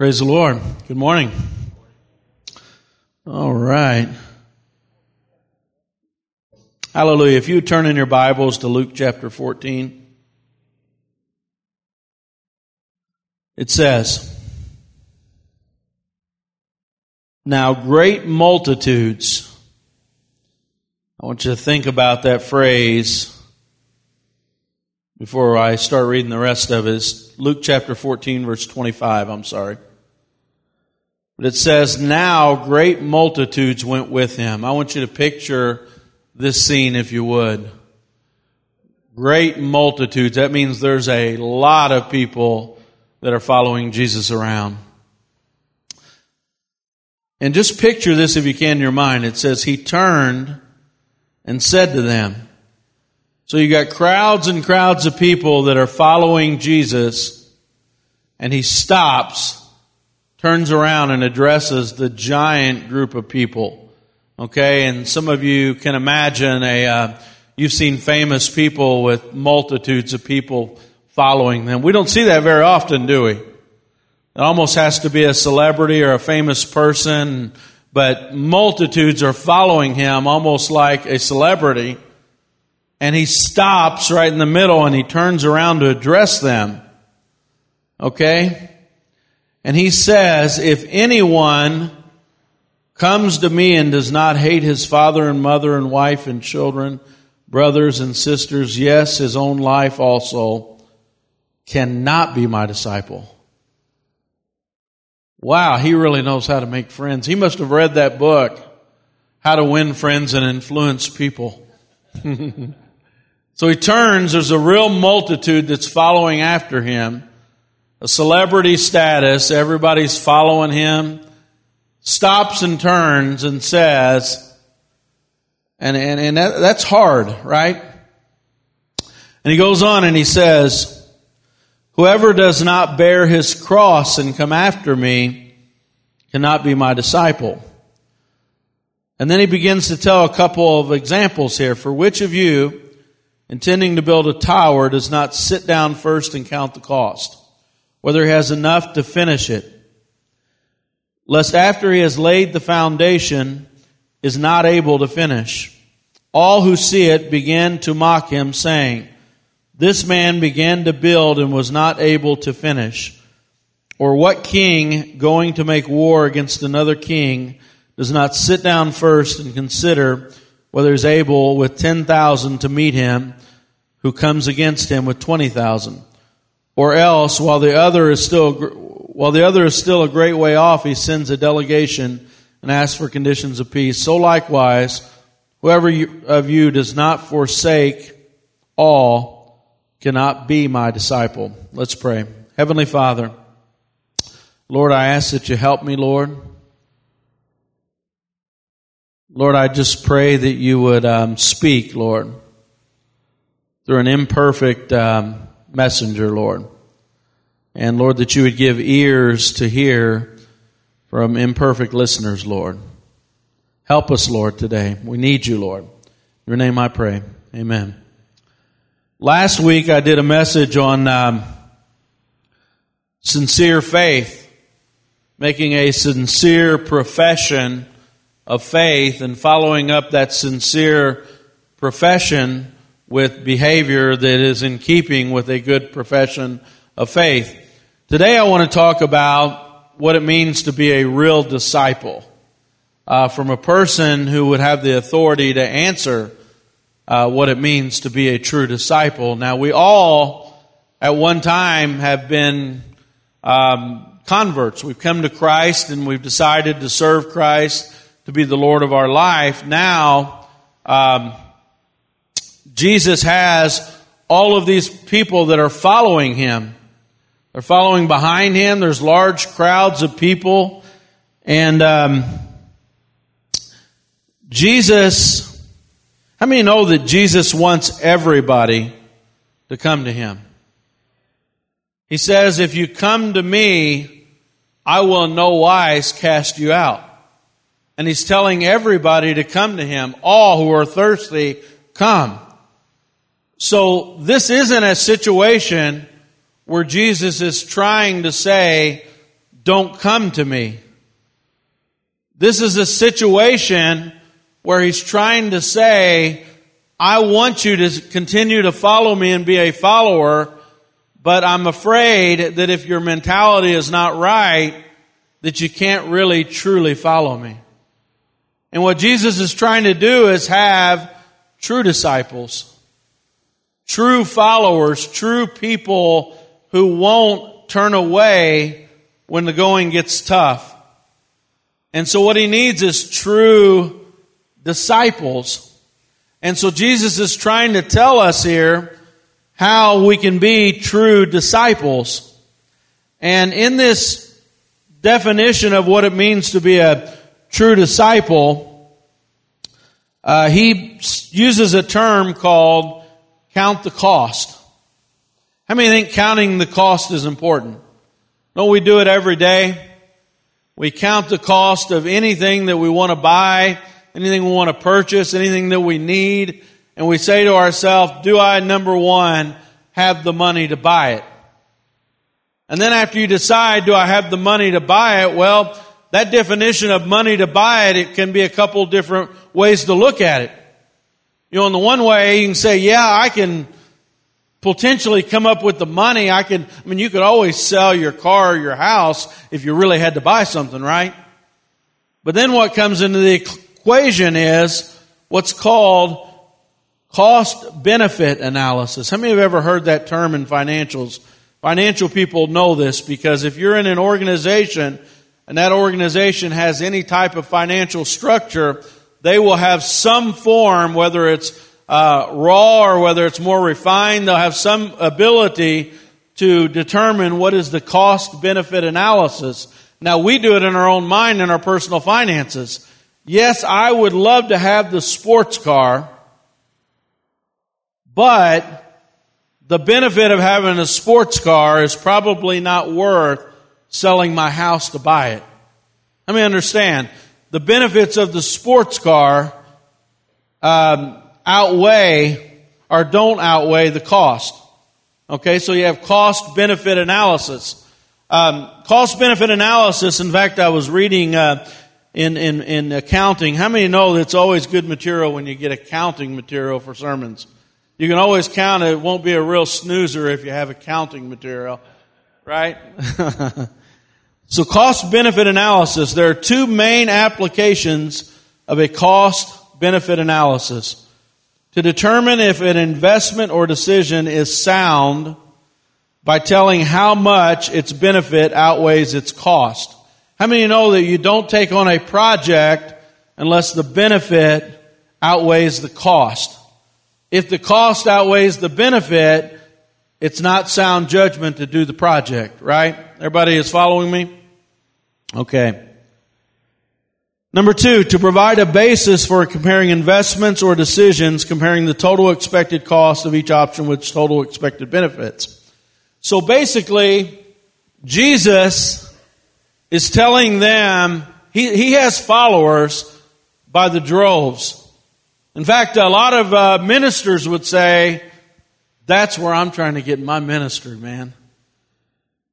Praise the Lord. Good morning. All right. Hallelujah. If you turn in your Bibles to Luke chapter 14, it says, Now great multitudes, I want you to think about that phrase before I start reading the rest of it. It's Luke chapter 14, verse 25. I'm sorry. But it says, Now great multitudes went with him. I want you to picture this scene, if you would. Great multitudes. That means there's a lot of people that are following Jesus around. And just picture this if you can in your mind. It says, He turned and said to them, so you got crowds and crowds of people that are following Jesus, and he stops, turns around, and addresses the giant group of people. Okay, and some of you can imagine a, uh, you've seen famous people with multitudes of people following them. We don't see that very often, do we? It almost has to be a celebrity or a famous person, but multitudes are following him almost like a celebrity and he stops right in the middle and he turns around to address them. Okay? And he says, if anyone comes to me and does not hate his father and mother and wife and children, brothers and sisters, yes, his own life also, cannot be my disciple. Wow, he really knows how to make friends. He must have read that book, How to Win Friends and Influence People. So he turns, there's a real multitude that's following after him, a celebrity status, everybody's following him, stops and turns and says, and, and, and that, that's hard, right? And he goes on and he says, Whoever does not bear his cross and come after me cannot be my disciple. And then he begins to tell a couple of examples here. For which of you, intending to build a tower does not sit down first and count the cost, whether he has enough to finish it, lest after he has laid the foundation is not able to finish. All who see it begin to mock him, saying, This man began to build and was not able to finish. Or what king going to make war against another king does not sit down first and consider whether he's able with 10,000 to meet him who comes against him with 20,000. Or else, while the other is still, while the other is still a great way off, he sends a delegation and asks for conditions of peace. So likewise, whoever of you does not forsake all cannot be my disciple. Let's pray. Heavenly Father, Lord, I ask that you help me, Lord. Lord, I just pray that you would um, speak, Lord, through an imperfect um, messenger, Lord. And Lord, that you would give ears to hear from imperfect listeners, Lord. Help us, Lord, today. We need you, Lord. In your name I pray. Amen. Last week I did a message on um, sincere faith, making a sincere profession of faith and following up that sincere profession with behavior that is in keeping with a good profession of faith. Today I want to talk about what it means to be a real disciple. Uh, from a person who would have the authority to answer uh, what it means to be a true disciple. Now we all, at one time, have been um, converts. We've come to Christ and we've decided to serve Christ to be the Lord of our life. Now, um, Jesus has all of these people that are following him. They're following behind him. There's large crowds of people. And um, Jesus, how many know that Jesus wants everybody to come to him? He says, if you come to me, I will in no wise cast you out. And he's telling everybody to come to him. All who are thirsty, come. So this isn't a situation where Jesus is trying to say, don't come to me. This is a situation where he's trying to say, I want you to continue to follow me and be a follower, but I'm afraid that if your mentality is not right, that you can't really truly follow me. And what Jesus is trying to do is have true disciples, true followers, true people who won't turn away when the going gets tough. And so what he needs is true disciples. And so Jesus is trying to tell us here how we can be true disciples. And in this definition of what it means to be a true disciple, uh, he uses a term called count the cost. How many think counting the cost is important? Don't we do it every day? We count the cost of anything that we want to buy, anything we want to purchase, anything that we need, and we say to ourselves, do I, number one, have the money to buy it? And then after you decide, do I have the money to buy it? Well, that definition of money to buy it, it can be a couple different ways to look at it. You know, in the one way, you can say, yeah, I can potentially come up with the money. I can, I mean, you could always sell your car or your house if you really had to buy something, right? But then what comes into the equation is what's called cost benefit analysis. How many have ever heard that term in financials? Financial people know this because if you're in an organization and that organization has any type of financial structure, they will have some form, whether it's uh, raw or whether it's more refined, they'll have some ability to determine what is the cost benefit analysis. Now we do it in our own mind in our personal finances. Yes, I would love to have the sports car, but the benefit of having a sports car is probably not worth selling my house to buy it. Let me understand. The benefits of the sports car um, outweigh or don't outweigh the cost. Okay, so you have cost benefit analysis. Um, cost benefit analysis. In fact, I was reading uh, in, in in accounting. How many know that it's always good material when you get accounting material for sermons? You can always count it. It won't be a real snoozer if you have accounting material, right? so cost benefit analysis, there are two main applications of a cost benefit analysis. To determine if an investment or decision is sound by telling how much its benefit outweighs its cost. How many know that you don't take on a project unless the benefit outweighs the cost? If the cost outweighs the benefit, it's not sound judgment to do the project, right? Everybody is following me? Okay. Number two, to provide a basis for comparing investments or decisions, comparing the total expected cost of each option with total expected benefits. So basically, Jesus is telling them, he, he has followers by the droves. In fact, a lot of uh, ministers would say, that's where I'm trying to get my ministry, man.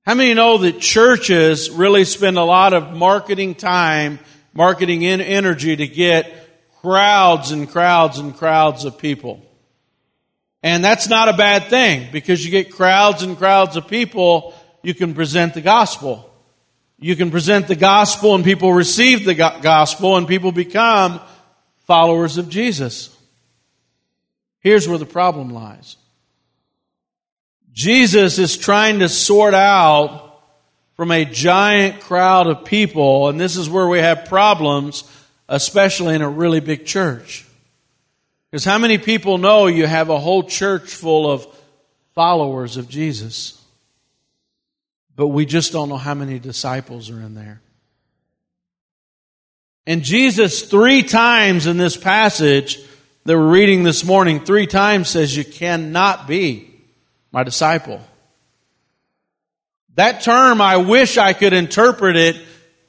How many know that churches really spend a lot of marketing time, marketing in energy to get crowds and crowds and crowds of people? And that's not a bad thing because you get crowds and crowds of people, you can present the gospel. You can present the gospel and people receive the gospel and people become followers of Jesus. Here's where the problem lies. Jesus is trying to sort out from a giant crowd of people, and this is where we have problems, especially in a really big church. Because how many people know you have a whole church full of followers of Jesus? But we just don't know how many disciples are in there. And Jesus, three times in this passage that we're reading this morning, three times says, You cannot be my disciple. That term, I wish I could interpret it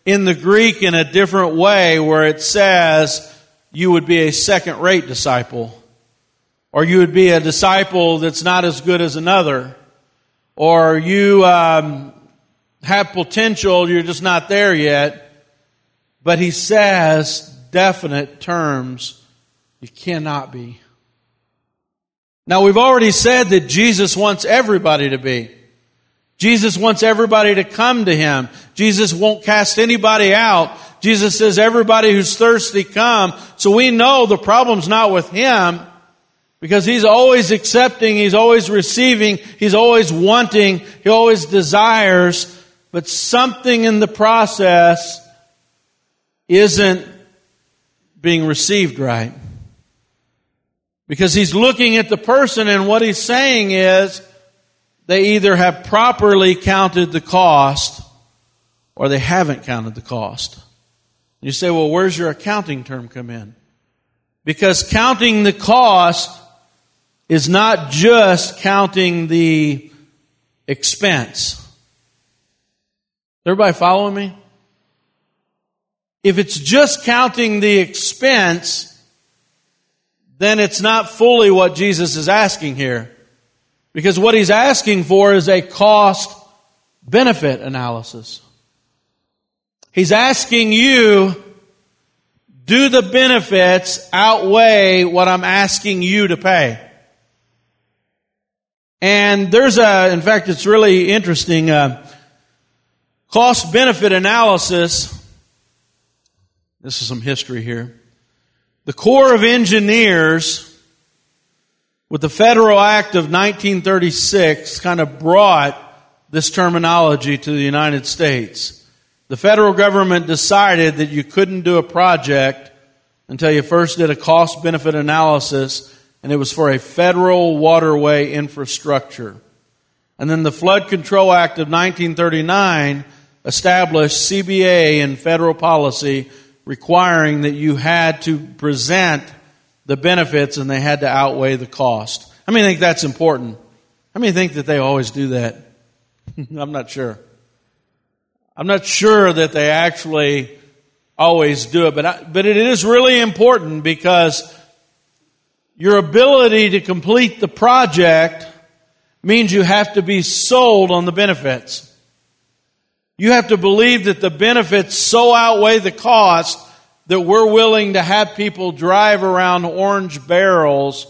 in the Greek in a different way where it says you would be a second rate disciple. Or you would be a disciple that's not as good as another. Or you, um, have potential, you're just not there yet. But he says, definite terms, you cannot be. Now we've already said that Jesus wants everybody to be. Jesus wants everybody to come to Him. Jesus won't cast anybody out. Jesus says, everybody who's thirsty come. So we know the problem's not with Him because He's always accepting, He's always receiving, He's always wanting, He always desires, but something in the process isn't being received right. Because he's looking at the person and what he's saying is they either have properly counted the cost or they haven't counted the cost. You say, well, where's your accounting term come in? Because counting the cost is not just counting the expense. Everybody following me? If it's just counting the expense, then it's not fully what Jesus is asking here. Because what he's asking for is a cost benefit analysis. He's asking you, do the benefits outweigh what I'm asking you to pay? And there's a, in fact, it's really interesting, uh, cost benefit analysis. This is some history here. The Corps of Engineers, with the Federal Act of 1936, kind of brought this terminology to the United States. The federal government decided that you couldn't do a project until you first did a cost benefit analysis, and it was for a federal waterway infrastructure. And then the Flood Control Act of 1939 established CBA and federal policy requiring that you had to present the benefits and they had to outweigh the cost. I mean, I think that's important. I mean, think that they always do that. I'm not sure. I'm not sure that they actually always do it, but I, but it is really important because your ability to complete the project means you have to be sold on the benefits. You have to believe that the benefits so outweigh the cost that we're willing to have people drive around orange barrels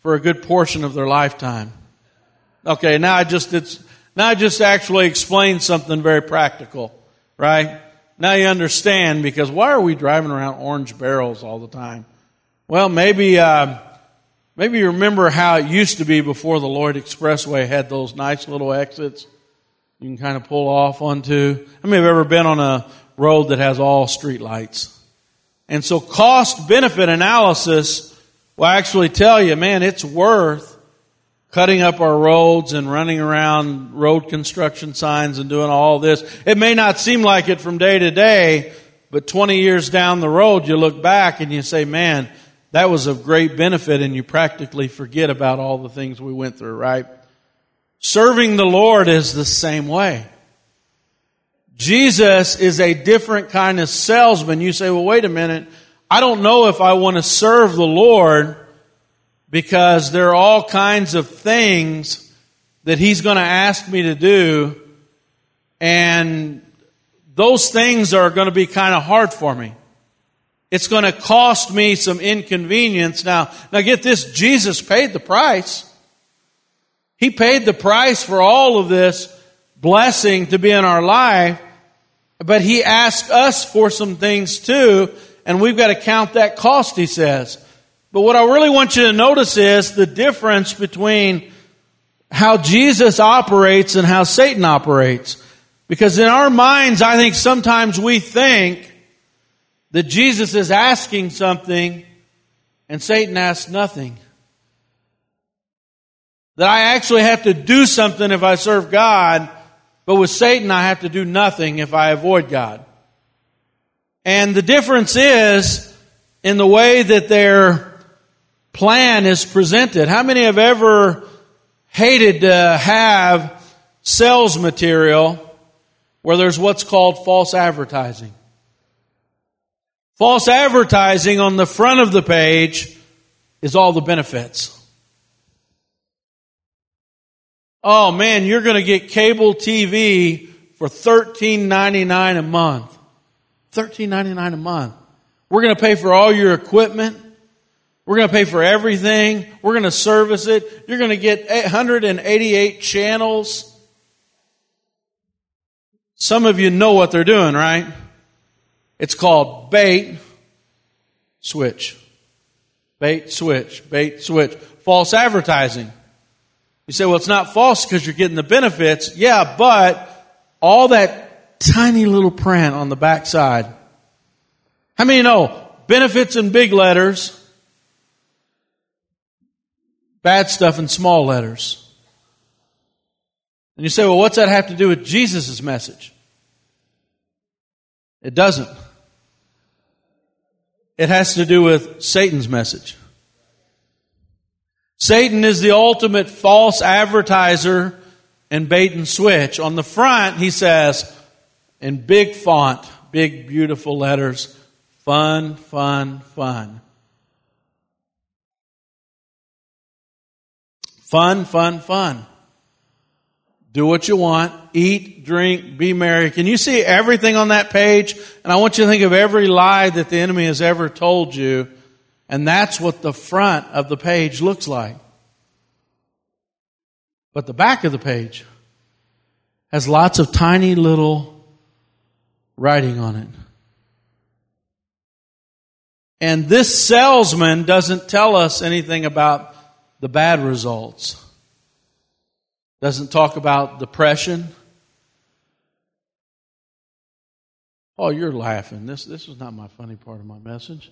for a good portion of their lifetime. Okay, now I just it's now I just actually explained something very practical, right? Now you understand because why are we driving around orange barrels all the time? Well, maybe uh, maybe you remember how it used to be before the Lloyd Expressway had those nice little exits you can kind of pull off onto. How many have ever been on a road that has all street lights? And so cost benefit analysis will actually tell you, man, it's worth cutting up our roads and running around road construction signs and doing all this. It may not seem like it from day to day, but 20 years down the road, you look back and you say, man, that was of great benefit and you practically forget about all the things we went through, right? Serving the Lord is the same way. Jesus is a different kind of salesman. You say, well, wait a minute. I don't know if I want to serve the Lord because there are all kinds of things that He's going to ask me to do. And those things are going to be kind of hard for me. It's going to cost me some inconvenience. Now, now get this. Jesus paid the price. He paid the price for all of this blessing to be in our life, but He asked us for some things too, and we've got to count that cost, He says. But what I really want you to notice is the difference between how Jesus operates and how Satan operates. Because in our minds, I think sometimes we think that Jesus is asking something and Satan asks nothing. That I actually have to do something if I serve God, but with Satan I have to do nothing if I avoid God. And the difference is in the way that their plan is presented. How many have ever hated to have sales material where there's what's called false advertising? False advertising on the front of the page is all the benefits. Oh man, you're going to get cable TV for $13.99 a month. $13.99 a month. We're going to pay for all your equipment. We're going to pay for everything. We're going to service it. You're going to get 188 channels. Some of you know what they're doing, right? It's called bait, switch. Bait, switch. Bait, switch. False advertising. You say, well, it's not false because you're getting the benefits. Yeah, but all that tiny little print on the backside. How many know benefits in big letters, bad stuff in small letters? And you say, well, what's that have to do with Jesus' message? It doesn't. It has to do with Satan's message. Satan is the ultimate false advertiser and bait and switch. On the front, he says, in big font, big beautiful letters, fun, fun, fun. Fun, fun, fun. Do what you want. Eat, drink, be merry. Can you see everything on that page? And I want you to think of every lie that the enemy has ever told you. And that's what the front of the page looks like. But the back of the page has lots of tiny little writing on it. And this salesman doesn't tell us anything about the bad results. Doesn't talk about depression. Oh, you're laughing. This, this is not my funny part of my message.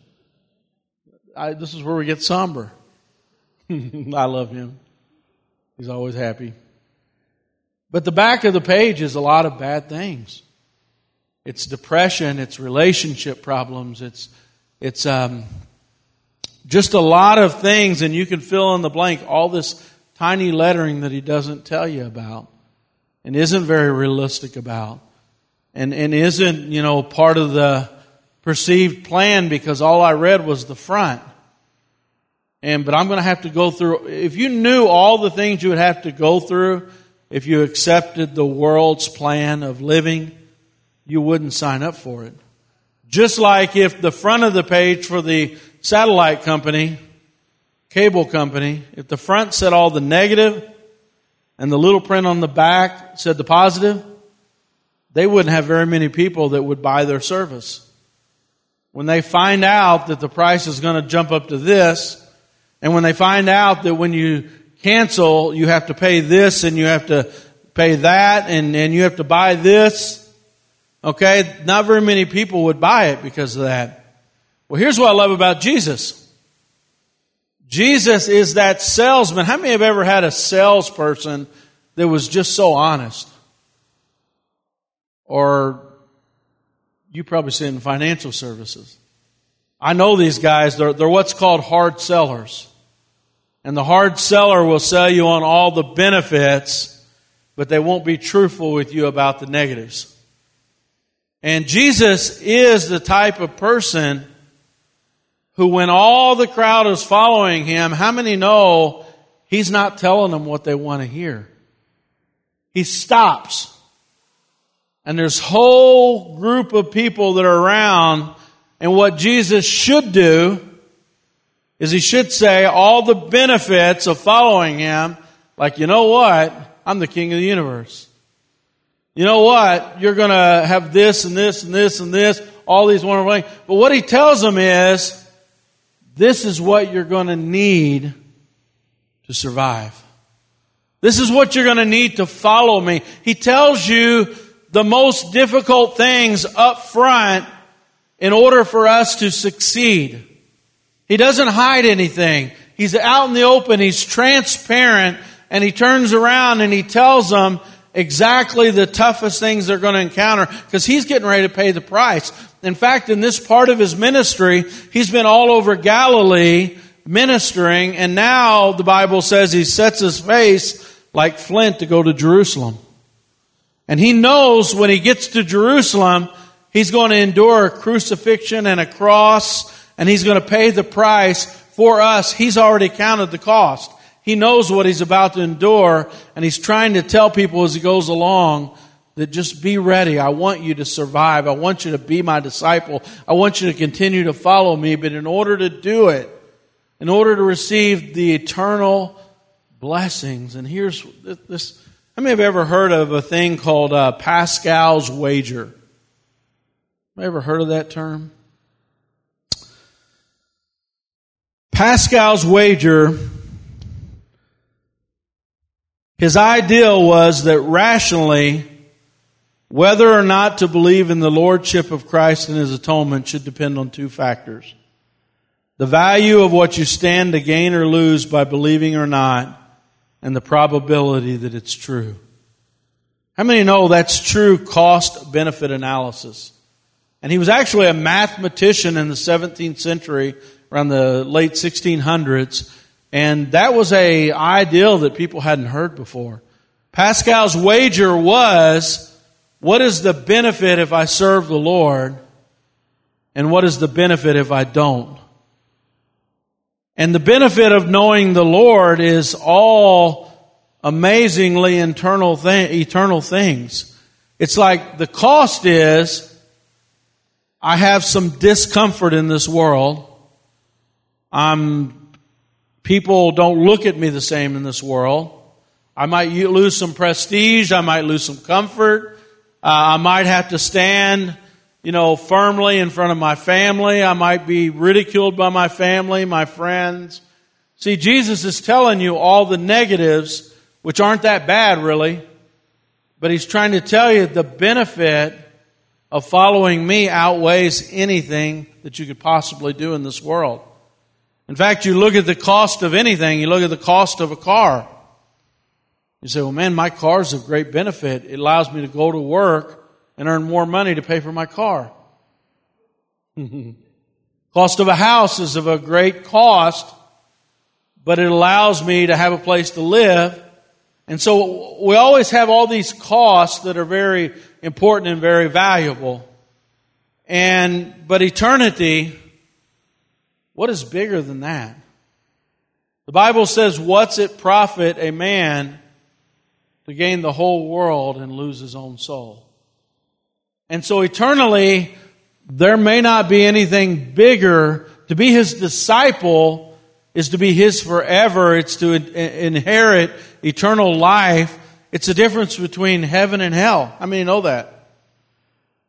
I, this is where we get somber. I love him. He's always happy. But the back of the page is a lot of bad things. It's depression, it's relationship problems, it's, it's um, just a lot of things, and you can fill in the blank all this tiny lettering that he doesn't tell you about and isn't very realistic about and, and isn't, you know, part of the perceived plan because all I read was the front. And, but I'm going to have to go through, if you knew all the things you would have to go through if you accepted the world's plan of living, you wouldn't sign up for it. Just like if the front of the page for the satellite company cable company, if the front said all the negative and the little print on the back said the positive, they wouldn't have very many people that would buy their service. When they find out that the price is going to jump up to this, and when they find out that when you cancel, you have to pay this and you have to pay that and, and you have to buy this, okay, not very many people would buy it because of that. Well, here's what I love about Jesus. Jesus is that salesman. How many have ever had a salesperson that was just so honest? Or you probably see in financial services. I know these guys, they're, they're what's called hard sellers. And the hard seller will sell you on all the benefits, but they won't be truthful with you about the negatives. And Jesus is the type of person who, when all the crowd is following him, how many know he's not telling them what they want to hear? He stops. And there's whole group of people that are around. And what Jesus should do is he should say all the benefits of following him. Like, you know what? I'm the king of the universe. You know what? You're to have this and this and this and this, all these wonderful things. But what he tells them is, this is what you're to need to survive. This is what you're to need to follow me. He tells you the most difficult things up front in order for us to succeed. He doesn't hide anything. He's out in the open. He's transparent and he turns around and he tells them exactly the toughest things they're going to encounter because he's getting ready to pay the price. In fact, in this part of his ministry, he's been all over Galilee ministering, and now the Bible says he sets his face like flint to go to Jerusalem. And he knows when he gets to Jerusalem, he's going to endure a crucifixion and a cross, and he's going to pay the price for us. He's already counted the cost. He knows what he's about to endure, and he's trying to tell people as he goes along that just be ready. I want you to survive. I want you to be my disciple. I want you to continue to follow me. But in order to do it, in order to receive the eternal blessings, and here's this. How many have ever heard of a thing called uh, Pascal's wager? Have ever heard of that term? Pascal's wager, his ideal was that rationally, whether or not to believe in the Lordship of Christ and His atonement should depend on two factors. The value of what you stand to gain or lose by believing or not, and the probability that it's true. How many know that's true cost benefit analysis? And he was actually a mathematician in the 17th century, around the late 1600s, and that was a ideal that people hadn't heard before. Pascal's wager was, what is the benefit if I serve the Lord? And what is the benefit if I don't? And the benefit of knowing the Lord is all amazingly internal eternal things. It's like the cost is I have some discomfort in this world. I'm, people don't look at me the same in this world. I might lose some prestige. I might lose some comfort. Uh, I might have to stand, you know, firmly in front of my family. I might be ridiculed by my family, my friends. See, Jesus is telling you all the negatives, which aren't that bad really, but he's trying to tell you the benefit of following me outweighs anything that you could possibly do in this world. In fact, you look at the cost of anything, you look at the cost of a car. You say, well, man, my car is of great benefit. It allows me to go to work and earn more money to pay for my car. cost of a house is of a great cost, but it allows me to have a place to live. And so we always have all these costs that are very important and very valuable. And, but eternity, what is bigger than that? The Bible says, what's it profit a man to gain the whole world and lose his own soul. And so eternally, there may not be anything bigger. To be his disciple is to be his forever. It's to inherit eternal life. It's a difference between heaven and hell. I mean, you know that.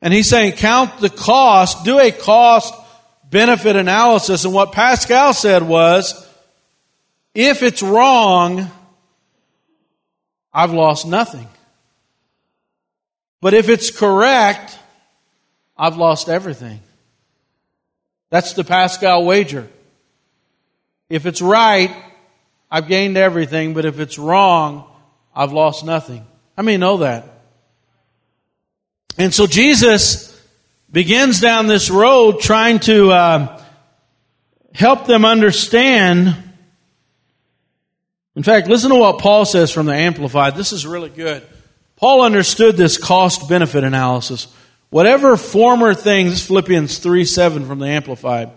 And he's saying, count the cost, do a cost benefit analysis. And what Pascal said was, if it's wrong, I've lost nothing. But if it's correct, I've lost everything. That's the Pascal wager. If it's right, I've gained everything, but if it's wrong, I've lost nothing. I mean, know that. And so Jesus begins down this road trying to uh, help them understand in fact, listen to what Paul says from the Amplified. This is really good. Paul understood this cost benefit analysis. Whatever former things, Philippians 3 7 from the Amplified,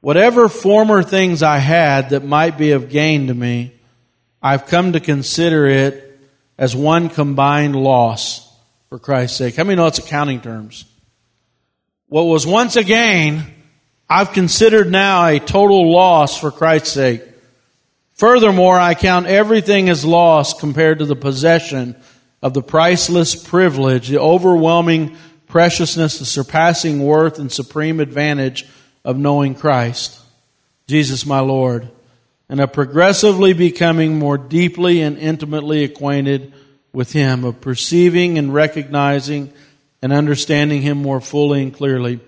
whatever former things I had that might be of gain to me, I've come to consider it as one combined loss for Christ's sake. How many know it's accounting terms? What was once a gain, I've considered now a total loss for Christ's sake. Furthermore, I count everything as loss compared to the possession of the priceless privilege, the overwhelming preciousness, the surpassing worth, and supreme advantage of knowing Christ, Jesus my Lord, and of progressively becoming more deeply and intimately acquainted with Him, of perceiving and recognizing and understanding Him more fully and clearly.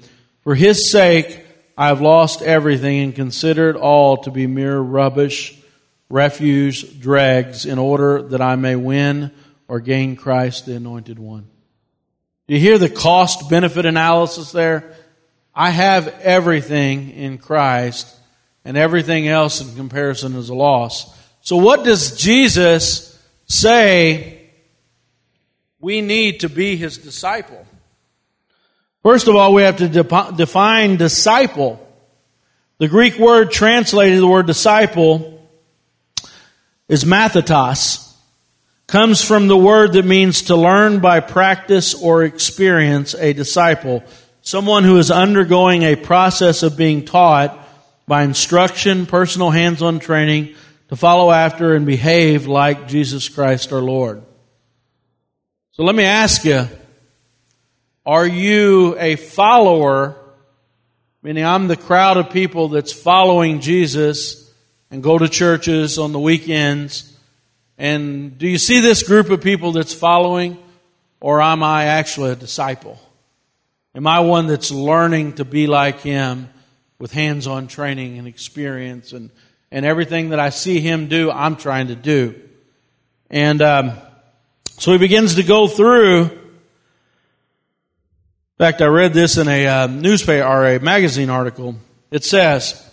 For His sake, I have lost everything and consider it all to be mere rubbish refuse, dregs, in order that I may win or gain Christ, the anointed one. Do you hear the cost benefit analysis there? I have everything in Christ, and everything else in comparison is a loss. So, what does Jesus say we need to be his disciple? First of all, we have to de- define disciple. The Greek word translated the word disciple is mathetos, comes from the word that means to learn by practice or experience a disciple. Someone who is undergoing a process of being taught by instruction, personal hands-on training to follow after and behave like Jesus Christ our Lord. So let me ask you, are you a follower? Meaning I'm the crowd of people that's following Jesus and go to churches on the weekends. And do you see this group of people that's following? Or am I actually a disciple? Am I one that's learning to be like him with hands on training and experience and, and everything that I see him do, I'm trying to do? And um, so he begins to go through in fact, I read this in a uh, newspaper or a magazine article. It says,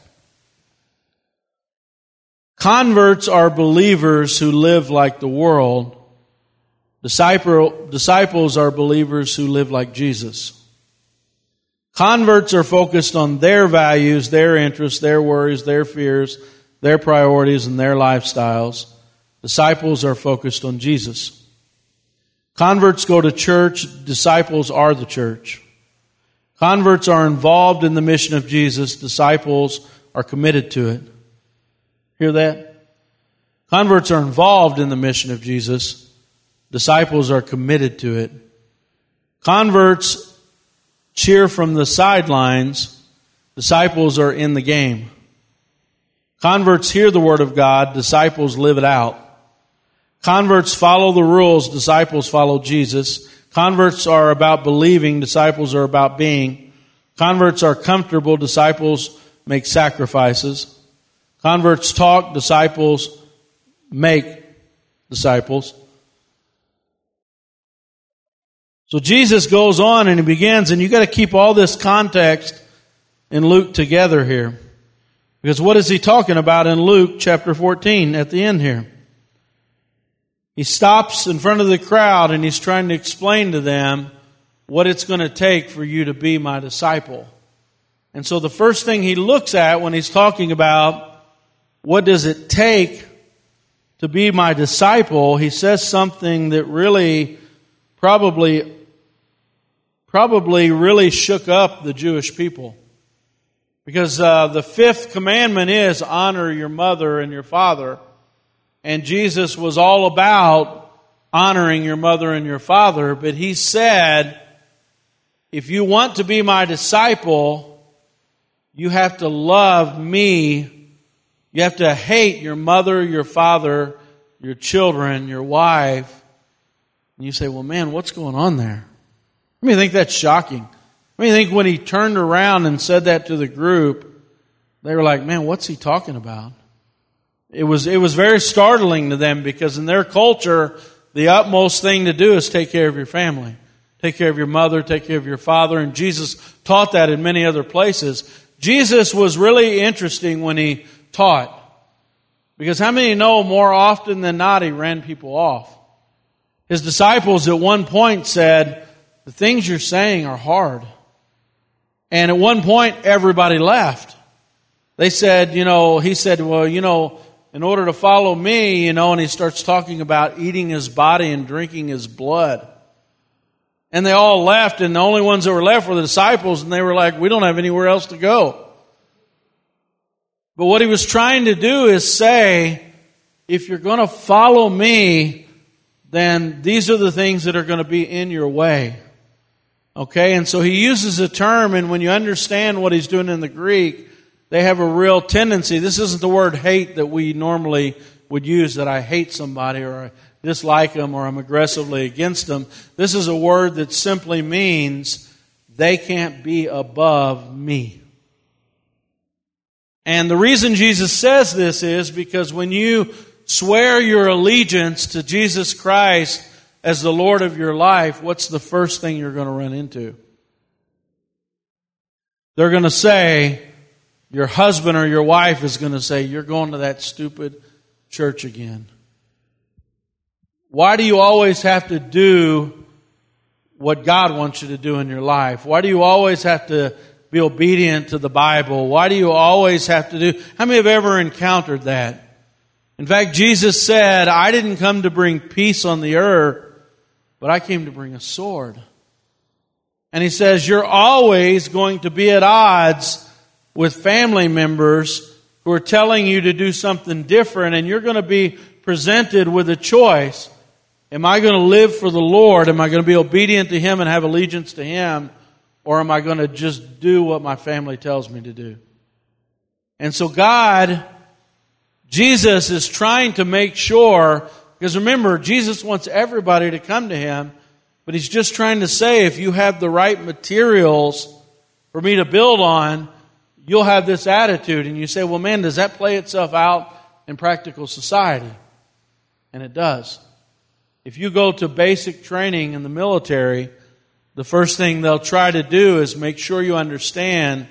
Converts are believers who live like the world. Disciple, disciples are believers who live like Jesus. Converts are focused on their values, their interests, their worries, their fears, their priorities, and their lifestyles. Disciples are focused on Jesus. Converts go to church, disciples are the church. Converts are involved in the mission of Jesus, disciples are committed to it. Hear that? Converts are involved in the mission of Jesus, disciples are committed to it. Converts cheer from the sidelines, disciples are in the game. Converts hear the word of God, disciples live it out. Converts follow the rules, disciples follow Jesus. Converts are about believing, disciples are about being. Converts are comfortable, disciples make sacrifices. Converts talk, disciples make disciples. So Jesus goes on and he begins, and you got to keep all this context in Luke together here. Because what is he talking about in Luke chapter 14 at the end here? He stops in front of the crowd and he's trying to explain to them what it's going to take for you to be my disciple. And so the first thing he looks at when he's talking about what does it take to be my disciple, he says something that really probably probably really shook up the Jewish people. Because uh, the fifth commandment is honor your mother and your father. And Jesus was all about honoring your mother and your father, but he said, if you want to be my disciple, you have to love me. You have to hate your mother, your father, your children, your wife. And you say, well, man, what's going on there? I mean, I think that's shocking. I mean, I think when he turned around and said that to the group, they were like, man, what's he talking about? It was, it was very startling to them because in their culture, the utmost thing to do is take care of your family. Take care of your mother, take care of your father, and Jesus taught that in many other places. Jesus was really interesting when he taught. Because how many know more often than not he ran people off? His disciples at one point said, the things you're saying are hard. And at one point everybody left. They said, you know, he said, well, you know, in order to follow me, you know, and he starts talking about eating his body and drinking his blood. And they all left, and the only ones that were left were the disciples, and they were like, we don't have anywhere else to go. But what he was trying to do is say, if you're going to follow me, then these are the things that are going to be in your way. Okay, and so he uses a term, and when you understand what he's doing in the Greek, they have a real tendency. This isn't the word hate that we normally would use that I hate somebody or I dislike them or I'm aggressively against them. This is a word that simply means they can't be above me. And the reason Jesus says this is because when you swear your allegiance to Jesus Christ as the Lord of your life, what's the first thing you're going to run into? They're going to say, your husband or your wife is going to say, You're going to that stupid church again. Why do you always have to do what God wants you to do in your life? Why do you always have to be obedient to the Bible? Why do you always have to do? How many have ever encountered that? In fact, Jesus said, I didn't come to bring peace on the earth, but I came to bring a sword. And he says, You're always going to be at odds with family members who are telling you to do something different, and you're going to be presented with a choice. Am I going to live for the Lord? Am I going to be obedient to Him and have allegiance to Him? Or am I going to just do what my family tells me to do? And so God, Jesus is trying to make sure, because remember, Jesus wants everybody to come to Him, but He's just trying to say if you have the right materials for me to build on, you'll have this attitude. And you say, well, man, does that play itself out in practical society? And it does. If you go to basic training in the military, the first thing they'll try to do is make sure you understand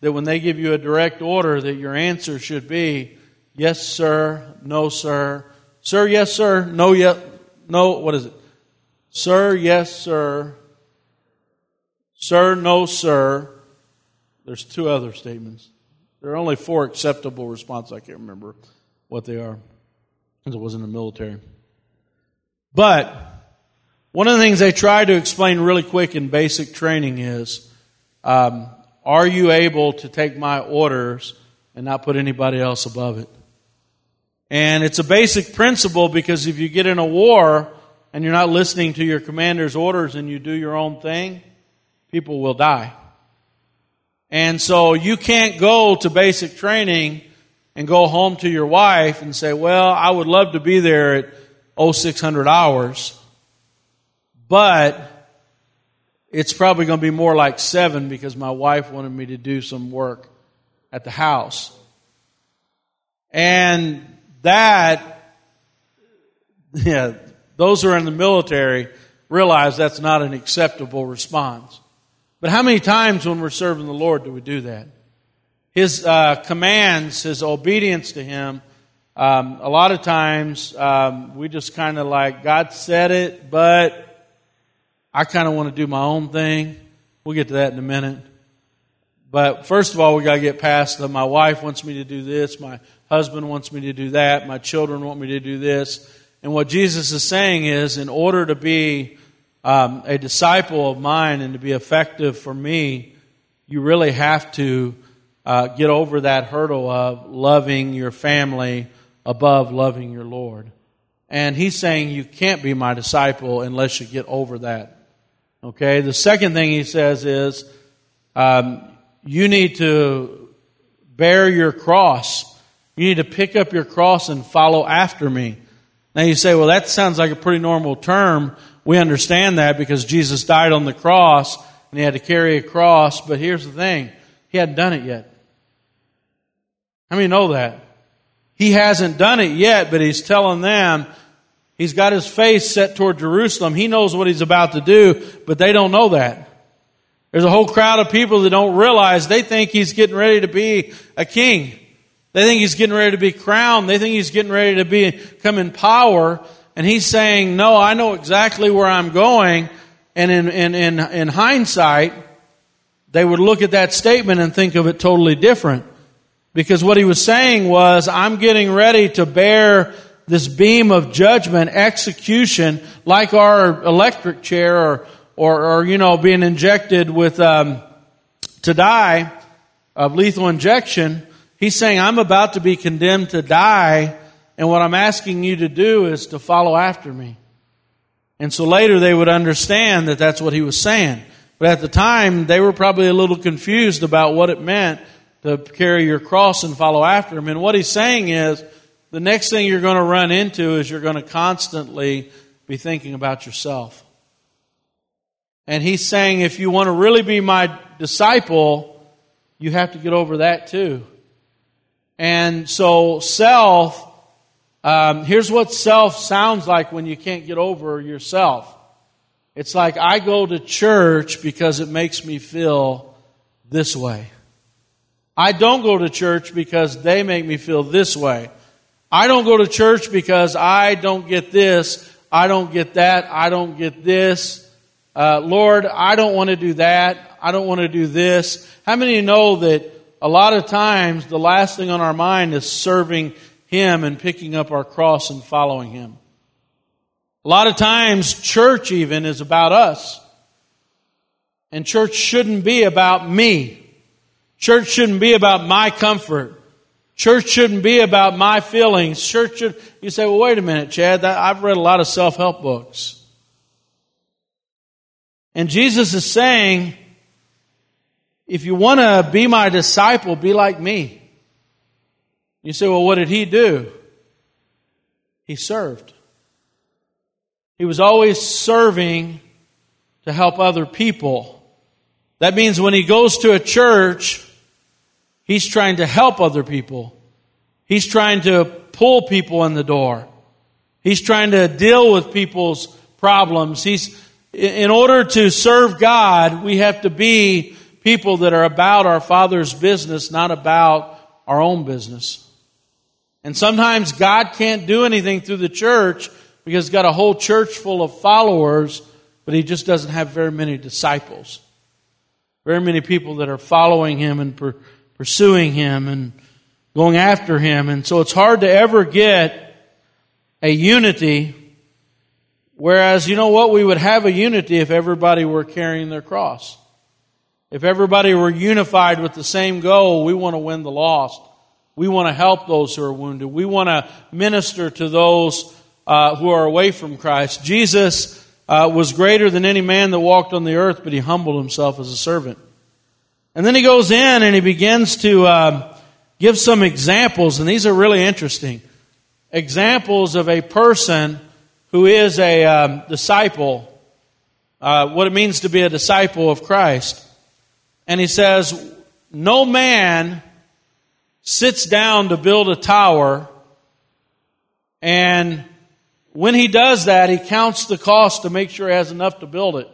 that when they give you a direct order that your answer should be yes sir no sir. Sir yes sir no yes no what is it? Sir yes sir. Sir no sir. There's two other statements. There are only four acceptable responses. I can't remember what they are because it was in the military. But one of the things they try to explain really quick in basic training is um, are you able to take my orders and not put anybody else above it? And it's a basic principle because if you get in a war and you're not listening to your commander's orders and you do your own thing, people will die. And so you can't go to basic training and go home to your wife and say, well, I would love to be there at 0600 hours but it's probably going to be more like seven because my wife wanted me to do some work at the house. And that, yeah, those who are in the military realize that's not an acceptable response. But how many times when we're serving the Lord do we do that? His uh, commands, his obedience to Him, um, a lot of times um, we just kind of like, God said it, but I kind of want to do my own thing. We'll get to that in a minute. But first of all, we got to get past that my wife wants me to do this, my husband wants me to do that, my children want me to do this. And what Jesus is saying is, in order to be um, a disciple of mine and to be effective for me, you really have to uh, get over that hurdle of loving your family above loving your Lord. And he's saying you can't be my disciple unless you get over that Okay, the second thing he says is um, you need to bear your cross. You need to pick up your cross and follow after me. Now you say, well, that sounds like a pretty normal term. We understand that because Jesus died on the cross and he had to carry a cross, but here's the thing he hadn't done it yet. How many know that? He hasn't done it yet, but he's telling them, He's got his face set toward Jerusalem. He knows what he's about to do, but they don't know that. There's a whole crowd of people that don't realize they think he's getting ready to be a king. They think he's getting ready to be crowned. They think he's getting ready to be, come in power. And he's saying, no, I know exactly where I'm going. And in, in, in, in hindsight, they would look at that statement and think of it totally different. Because what he was saying was, I'm getting ready to bear this beam of judgment, execution, like our electric chair or, or, or you know, being injected with, um, to die of lethal injection. He's saying, I'm about to be condemned to die, and what I'm asking you to do is to follow after me. And so later they would understand that that's what he was saying. But at the time, they were probably a little confused about what it meant to carry your cross and follow after him. And what he's saying is, the next thing you're going to run into is you're going to constantly be thinking about yourself. And he's saying if you want to really be my disciple, you have to get over that too. And so, self, um, here's what self sounds like when you can't get over yourself. It's like I go to church because it makes me feel this way. I don't go to church because they make me feel this way. I don't go to church because I don't get this, I don't get that, I don't get this. Uh, Lord, I don't want to do that, I don't want to do this. How many know that a lot of times the last thing on our mind is serving Him and picking up our cross and following Him. A lot of times, church even is about us. And church shouldn't be about me. Church shouldn't be about my comfort. Church shouldn't be about my feelings. Church should, you say, well, wait a minute, Chad, I've read a lot of self-help books. And Jesus is saying, if you want to be my disciple, be like me. You say, well, what did he do? He served. He was always serving to help other people. That means when he goes to a church, he's trying to help other people. He's trying to pull people in the door. He's trying to deal with people's problems. He's, in order to serve God, we have to be people that are about our Father's business, not about our own business. And sometimes God can't do anything through the church because he's got a whole church full of followers, but he just doesn't have very many disciples. Very many people that are following him and per- pursuing him and going after him. And so it's hard to ever get a unity. Whereas, you know what? We would have a unity if everybody were carrying their cross. If everybody were unified with the same goal, we want to win the lost. We want to help those who are wounded. We want to minister to those uh, who are away from Christ. Jesus uh, was greater than any man that walked on the earth, but he humbled himself as a servant. And then he goes in and he begins to uh, give some examples, and these are really interesting. Examples of a person who is a um, disciple, uh, what it means to be a disciple of Christ. And he says, No man sits down to build a tower and when he does that, he counts the cost to make sure he has enough to build it.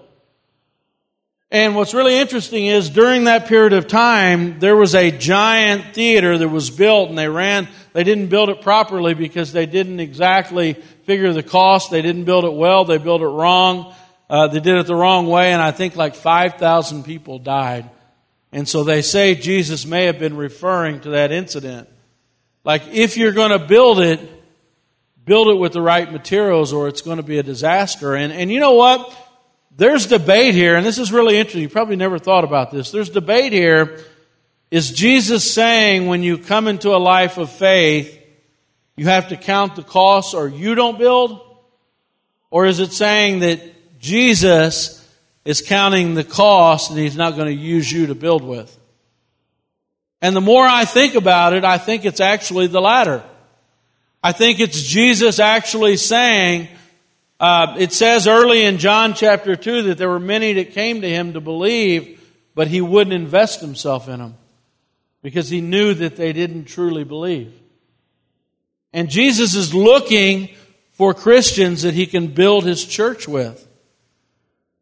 And what's really interesting is during that period of time, there was a giant theater that was built and they ran, they didn't build it properly because they didn't exactly figure the cost. They didn't build it well. They built it wrong. Uh, they did it the wrong way and I think like 5,000 people died. And so they say Jesus may have been referring to that incident. Like if you're going to build it, build it with the right materials or it's going to be a disaster. And, and you know what? There's debate here, and this is really interesting. You probably never thought about this. There's debate here. Is Jesus saying when you come into a life of faith, you have to count the costs or you don't build? Or is it saying that Jesus is counting the cost and he's not going to use you to build with? And the more I think about it, I think it's actually the latter. I think it's Jesus actually saying, uh, it says early in John chapter 2 that there were many that came to him to believe, but he wouldn't invest himself in them because he knew that they didn't truly believe. And Jesus is looking for Christians that he can build his church with.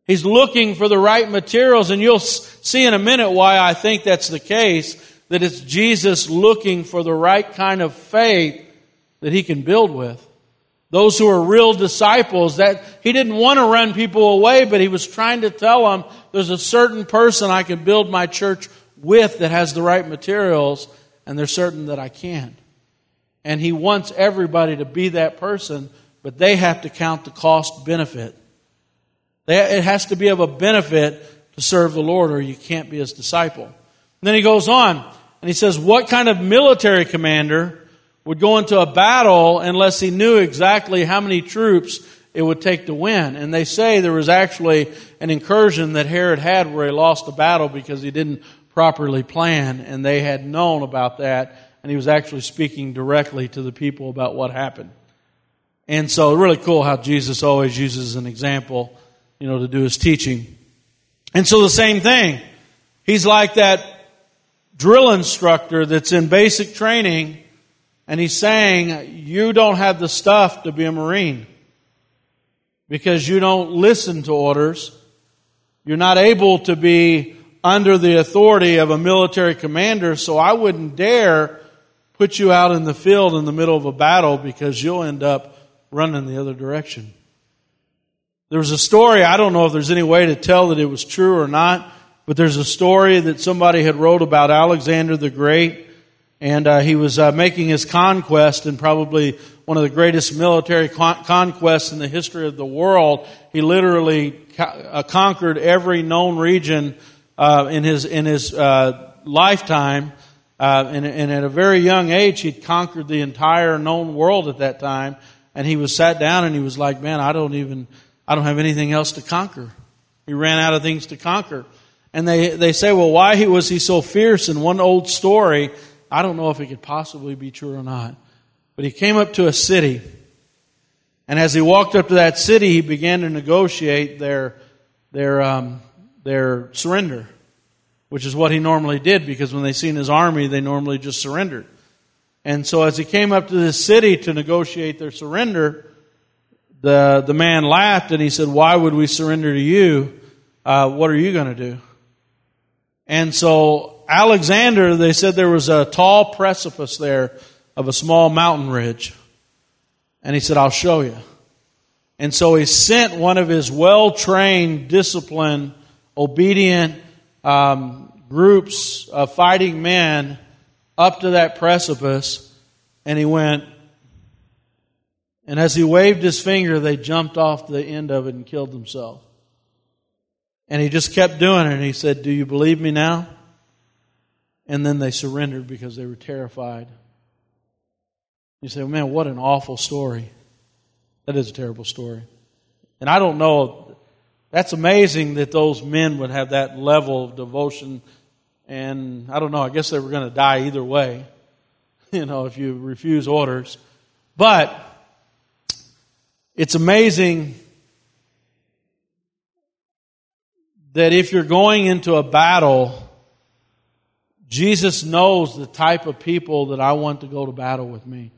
He's looking for the right materials, and you'll see in a minute why I think that's the case, that it's Jesus looking for the right kind of faith that he can build with. Those who are real disciples, that he didn't want to run people away, but he was trying to tell them there's a certain person I can build my church with that has the right materials, and they're certain that I can't. And he wants everybody to be that person, but they have to count the cost benefit. It has to be of a benefit to serve the Lord, or you can't be his disciple. And then he goes on, and he says, What kind of military commander would go into a battle unless he knew exactly how many troops it would take to win. And they say there was actually an incursion that Herod had where he lost a battle because he didn't properly plan, and they had known about that, and he was actually speaking directly to the people about what happened. And so, really cool how Jesus always uses an example, you know, to do his teaching. And so, the same thing. He's like that drill instructor that's in basic training and he's saying, you don't have the stuff to be a Marine because you don't listen to orders. You're not able to be under the authority of a military commander, so I wouldn't dare put you out in the field in the middle of a battle because you'll end up running the other direction. There was a story, I don't know if there's any way to tell that it was true or not, but there's a story that somebody had wrote about Alexander the Great And uh, he was uh, making his conquest and probably one of the greatest military con- conquests in the history of the world. He literally co- uh, conquered every known region uh, in his in his uh, lifetime. Uh, and, and at a very young age, he'd conquered the entire known world at that time. And he was sat down and he was like, "Man, I don't even I don't have anything else to conquer." He ran out of things to conquer. And they, they say, well, why was he so fierce? In one old story, I don't know if it could possibly be true or not. But he came up to a city. And as he walked up to that city, he began to negotiate their, their, um, their surrender, which is what he normally did because when they seen his army, they normally just surrendered. And so as he came up to this city to negotiate their surrender, the, the man laughed and he said, Why would we surrender to you? Uh, what are you going to do? And so Alexander, they said there was a tall precipice there of a small mountain ridge. And he said, I'll show you. And so he sent one of his well trained, disciplined, obedient um, groups of fighting men up to that precipice. And he went, and as he waved his finger, they jumped off the end of it and killed themselves. And he just kept doing it. And he said, Do you believe me now? And then they surrendered because they were terrified. You say, man, what an awful story. That is a terrible story. And I don't know, that's amazing that those men would have that level of devotion. And I don't know, I guess they were going to die either way, you know, if you refuse orders. But it's amazing that if you're going into a battle, Jesus knows the type of people that I want to go to battle with me.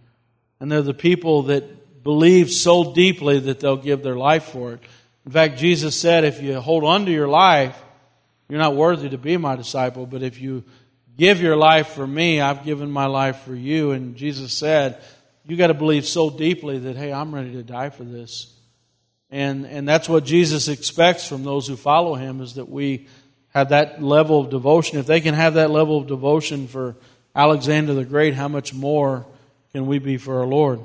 And they're the people that believe so deeply that they'll give their life for it. In fact, Jesus said, if you hold on to your life, you're not worthy to be my disciple, but if you give your life for me, I've given my life for you. And Jesus said, you got to believe so deeply that, hey, I'm ready to die for this. And, and that's what Jesus expects from those who follow him is that we have that level of devotion. If they can have that level of devotion for Alexander the Great, how much more can we be for our Lord?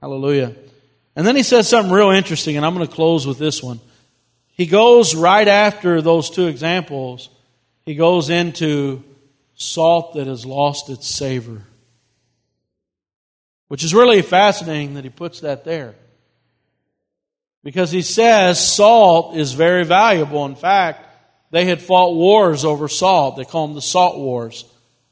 Hallelujah. And then he says something real interesting, and I'm going to close with this one. He goes right after those two examples, he goes into salt that has lost its savor. Which is really fascinating that he puts that there. Because he says salt is very valuable. In fact, they had fought wars over salt. They call them the salt wars.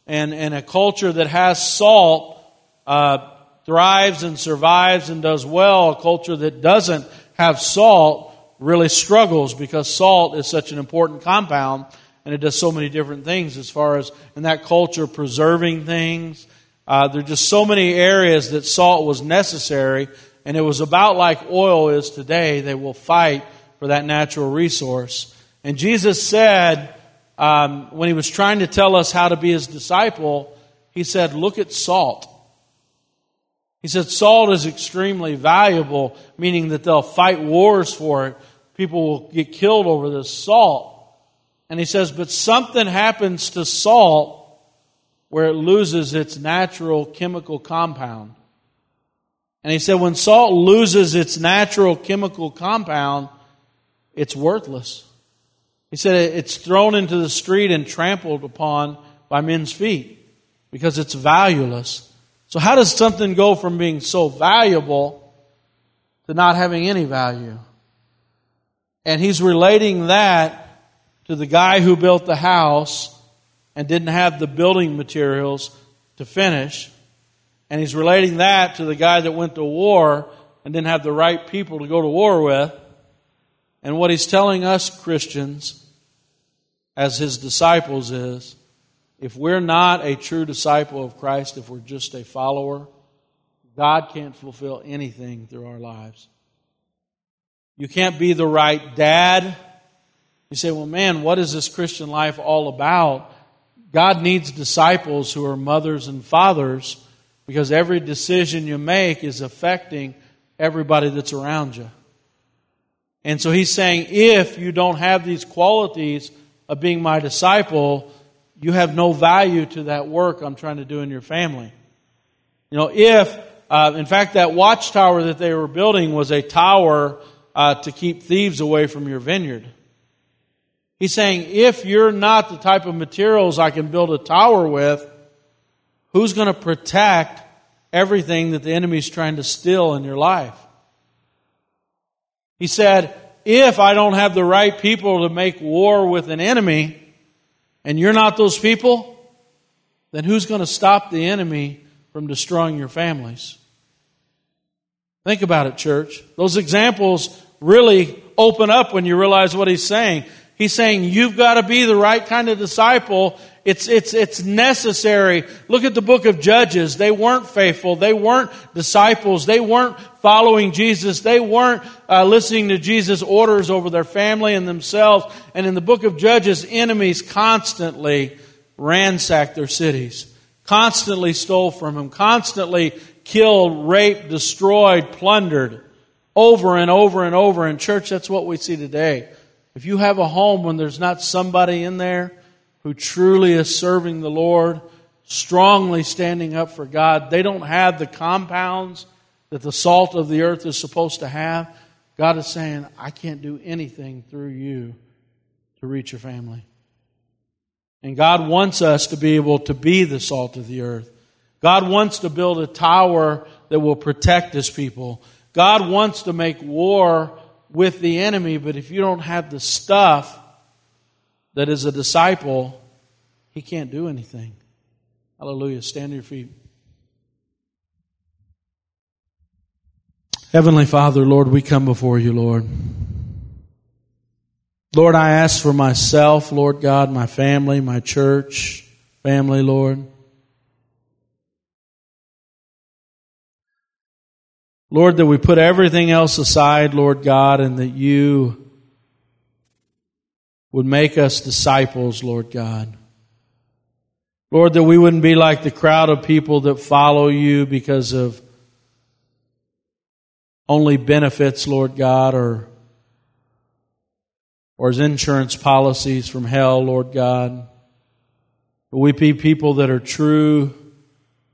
And, and a culture that has salt uh, thrives and survives and does well. A culture that doesn't have salt really struggles because salt is such an important compound and it does so many different things as far as in that culture preserving things. Uh, there are just so many areas that salt was necessary and it was about like oil is today. They will fight for that natural resource. And Jesus said, um, when he was trying to tell us how to be his disciple, he said, Look at salt. He said, Salt is extremely valuable, meaning that they'll fight wars for it. People will get killed over this salt. And he says, But something happens to salt where it loses its natural chemical compound. And he said, when salt loses its natural chemical compound, it's worthless. He said it's thrown into the street and trampled upon by men's feet because it's valueless. So, how does something go from being so valuable to not having any value? And he's relating that to the guy who built the house and didn't have the building materials to finish. And he's relating that to the guy that went to war and didn't have the right people to go to war with. And what he's telling us Christians as his disciples is if we're not a true disciple of Christ, if we're just a follower, God can't fulfill anything through our lives. You can't be the right dad. You say, well, man, what is this Christian life all about? God needs disciples who are mothers and fathers because every decision you make is affecting everybody that's around you. And so he's saying, if you don't have these qualities of being my disciple, you have no value to that work I'm trying to do in your family. You know, if, uh, in fact, that watchtower that they were building was a tower uh, to keep thieves away from your vineyard. He's saying, if you're not the type of materials I can build a tower with, who's going to protect everything that the enemy's trying to steal in your life? He said, if I don't have the right people to make war with an enemy, and you're not those people, then who's going to stop the enemy from destroying your families? Think about it, church. Those examples really open up when you realize what he's saying. He's saying you've got to be the right kind of disciple. It's, it's, it's necessary. Look at the book of Judges. They weren't faithful. They weren't disciples. They weren't following Jesus. They weren't uh, listening to Jesus' orders over their family and themselves. And in the book of Judges, enemies constantly ransacked their cities, constantly stole from them, constantly killed, raped, destroyed, plundered over and over and over. In church, that's what we see today. If you have a home when there's not somebody in there who truly is serving the Lord, strongly standing up for God, they don't have the compounds that the salt of the earth is supposed to have. God is saying, I can't do anything through you to reach your family. And God wants us to be able to be the salt of the earth. God wants to build a tower that will protect his people. God wants to make war with the enemy, but if you don't have the stuff that is a disciple, he can't do anything. Hallelujah. Stand to your feet. Heavenly Father, Lord, we come before you, Lord. Lord, I ask for myself, Lord God, my family, my church, family, Lord. Lord, that we put everything else aside, Lord God, and that you would make us disciples, Lord God. Lord, that we wouldn't be like the crowd of people that follow you because of only benefits, Lord God, or, or as insurance policies from hell, Lord God. But we be people that are true,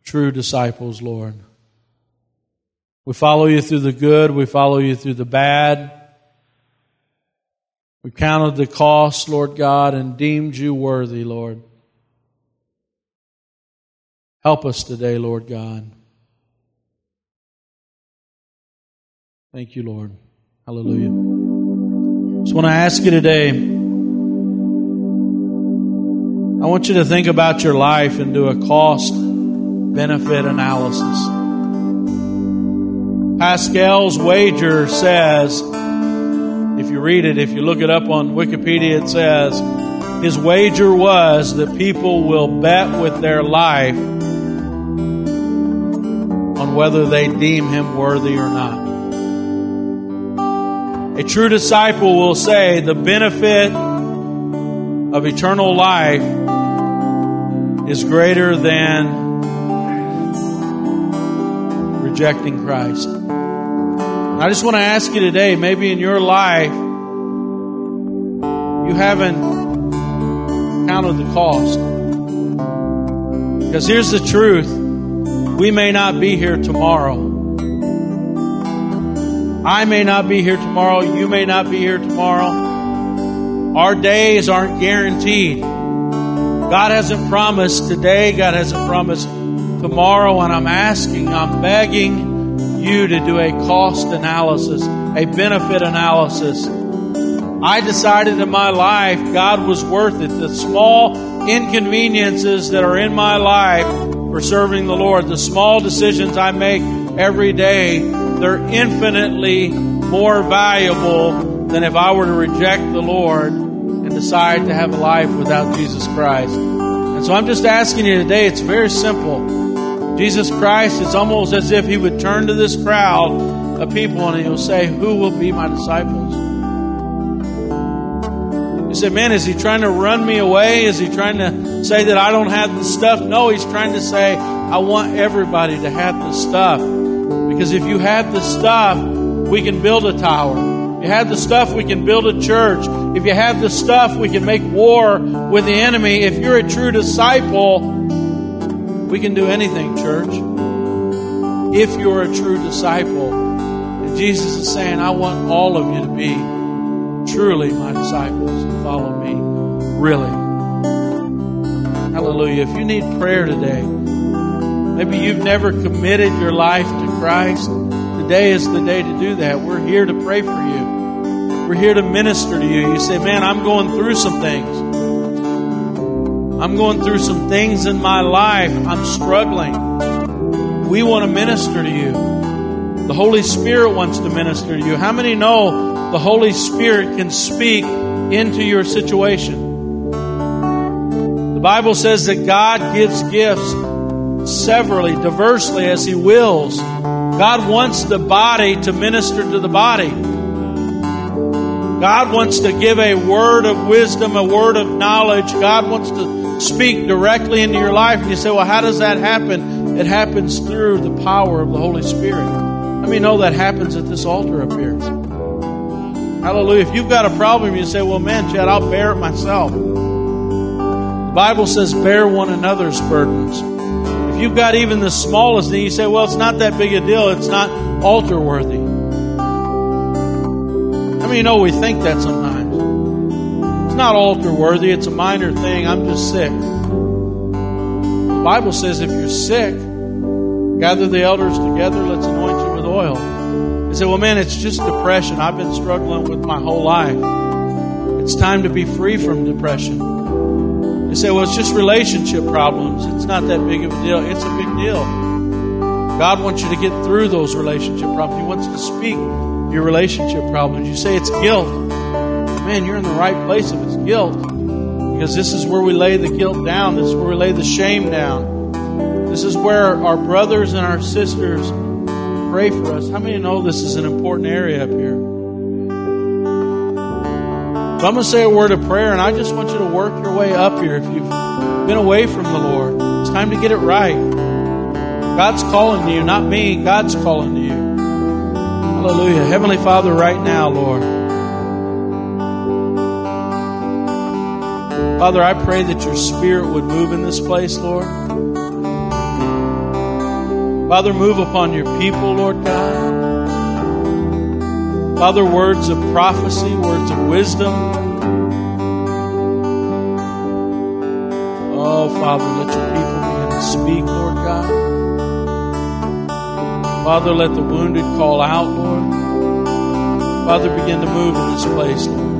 true disciples, Lord. We follow you through the good. We follow you through the bad. We counted the cost, Lord God, and deemed you worthy, Lord. Help us today, Lord God. Thank you, Lord. Hallelujah. Just want to ask you today. I want you to think about your life and do a cost benefit analysis. Pascal's wager says, you read it, if you look it up on Wikipedia, it says, his wager was that people will bet with their life on whether they deem him worthy or not. A true disciple will say the benefit of eternal life is greater than rejecting Christ. I just want to ask you today, maybe in your life, you haven't counted the cost. Because here's the truth. We may not be here tomorrow. I may not be here tomorrow. You may not be here tomorrow. Our days aren't guaranteed. God hasn't promised today. God hasn't promised tomorrow. And I'm asking, I'm begging, you to do a cost analysis, a benefit analysis. I decided in my life God was worth it. The small inconveniences that are in my life for serving the Lord, the small decisions I make every day, they're infinitely more valuable than if I were to reject the Lord and decide to have a life without Jesus Christ. And so I'm just asking you today, it's very simple. Jesus Christ, it's almost as if he would turn to this crowd of people and he'll say, Who will be my disciples? You say, Man, is he trying to run me away? Is he trying to say that I don't have the stuff? No, he's trying to say, I want everybody to have the stuff. Because if you have the stuff, we can build a tower. If you have the stuff, we can build a church. If you have the stuff, we can make war with the enemy. If you're a true disciple, we can do anything, church. If you're a true disciple. And Jesus is saying, I want all of you to be truly my disciples and follow me. Really. Hallelujah. If you need prayer today, maybe you've never committed your life to Christ, today is the day to do that. We're here to pray for you. We're here to minister to you. You say, man, I'm going through some things. I'm going through some things in my life. I'm struggling. We want to minister to you. The Holy Spirit wants to minister to you. How many know the Holy Spirit can speak into your situation? The Bible says that God gives gifts severally, diversely as He wills. God wants the body to minister to the body. God wants to give a word of wisdom, a word of knowledge. God wants to speak directly into your life. And you say, well, how does that happen? It happens through the power of the Holy Spirit. Let me know that happens at this altar up here. Hallelujah. If you've got a problem, you say, well, man, Chad, I'll bear it myself. The Bible says, bear one another's burdens. If you've got even the smallest thing, you say, well, it's not that big a deal. It's not altar worthy many know we think that sometimes? Not altar worthy, it's a minor thing. I'm just sick. The Bible says if you're sick, gather the elders together, let's anoint you with oil. You say, well, man, it's just depression. I've been struggling with my whole life. It's time to be free from depression. You say, well, it's just relationship problems. It's not that big of a deal. It's a big deal. God wants you to get through those relationship problems. He wants to speak your relationship problems. You say it's guilt. Man, you're in the right place if it's guilt. Because this is where we lay the guilt down. This is where we lay the shame down. This is where our brothers and our sisters pray for us. How many know this is an important area up here? So I'm going to say a word of prayer, and I just want you to work your way up here if you've been away from the Lord. It's time to get it right. God's calling to you, not me. God's calling to you. Hallelujah. Heavenly Father, right now, Lord. Father, I pray that your spirit would move in this place, Lord. Father, move upon your people, Lord God. Father, words of prophecy, words of wisdom. Oh, Father, let your people begin to speak, Lord God. Father, let the wounded call out, Lord. Father, begin to move in this place, Lord.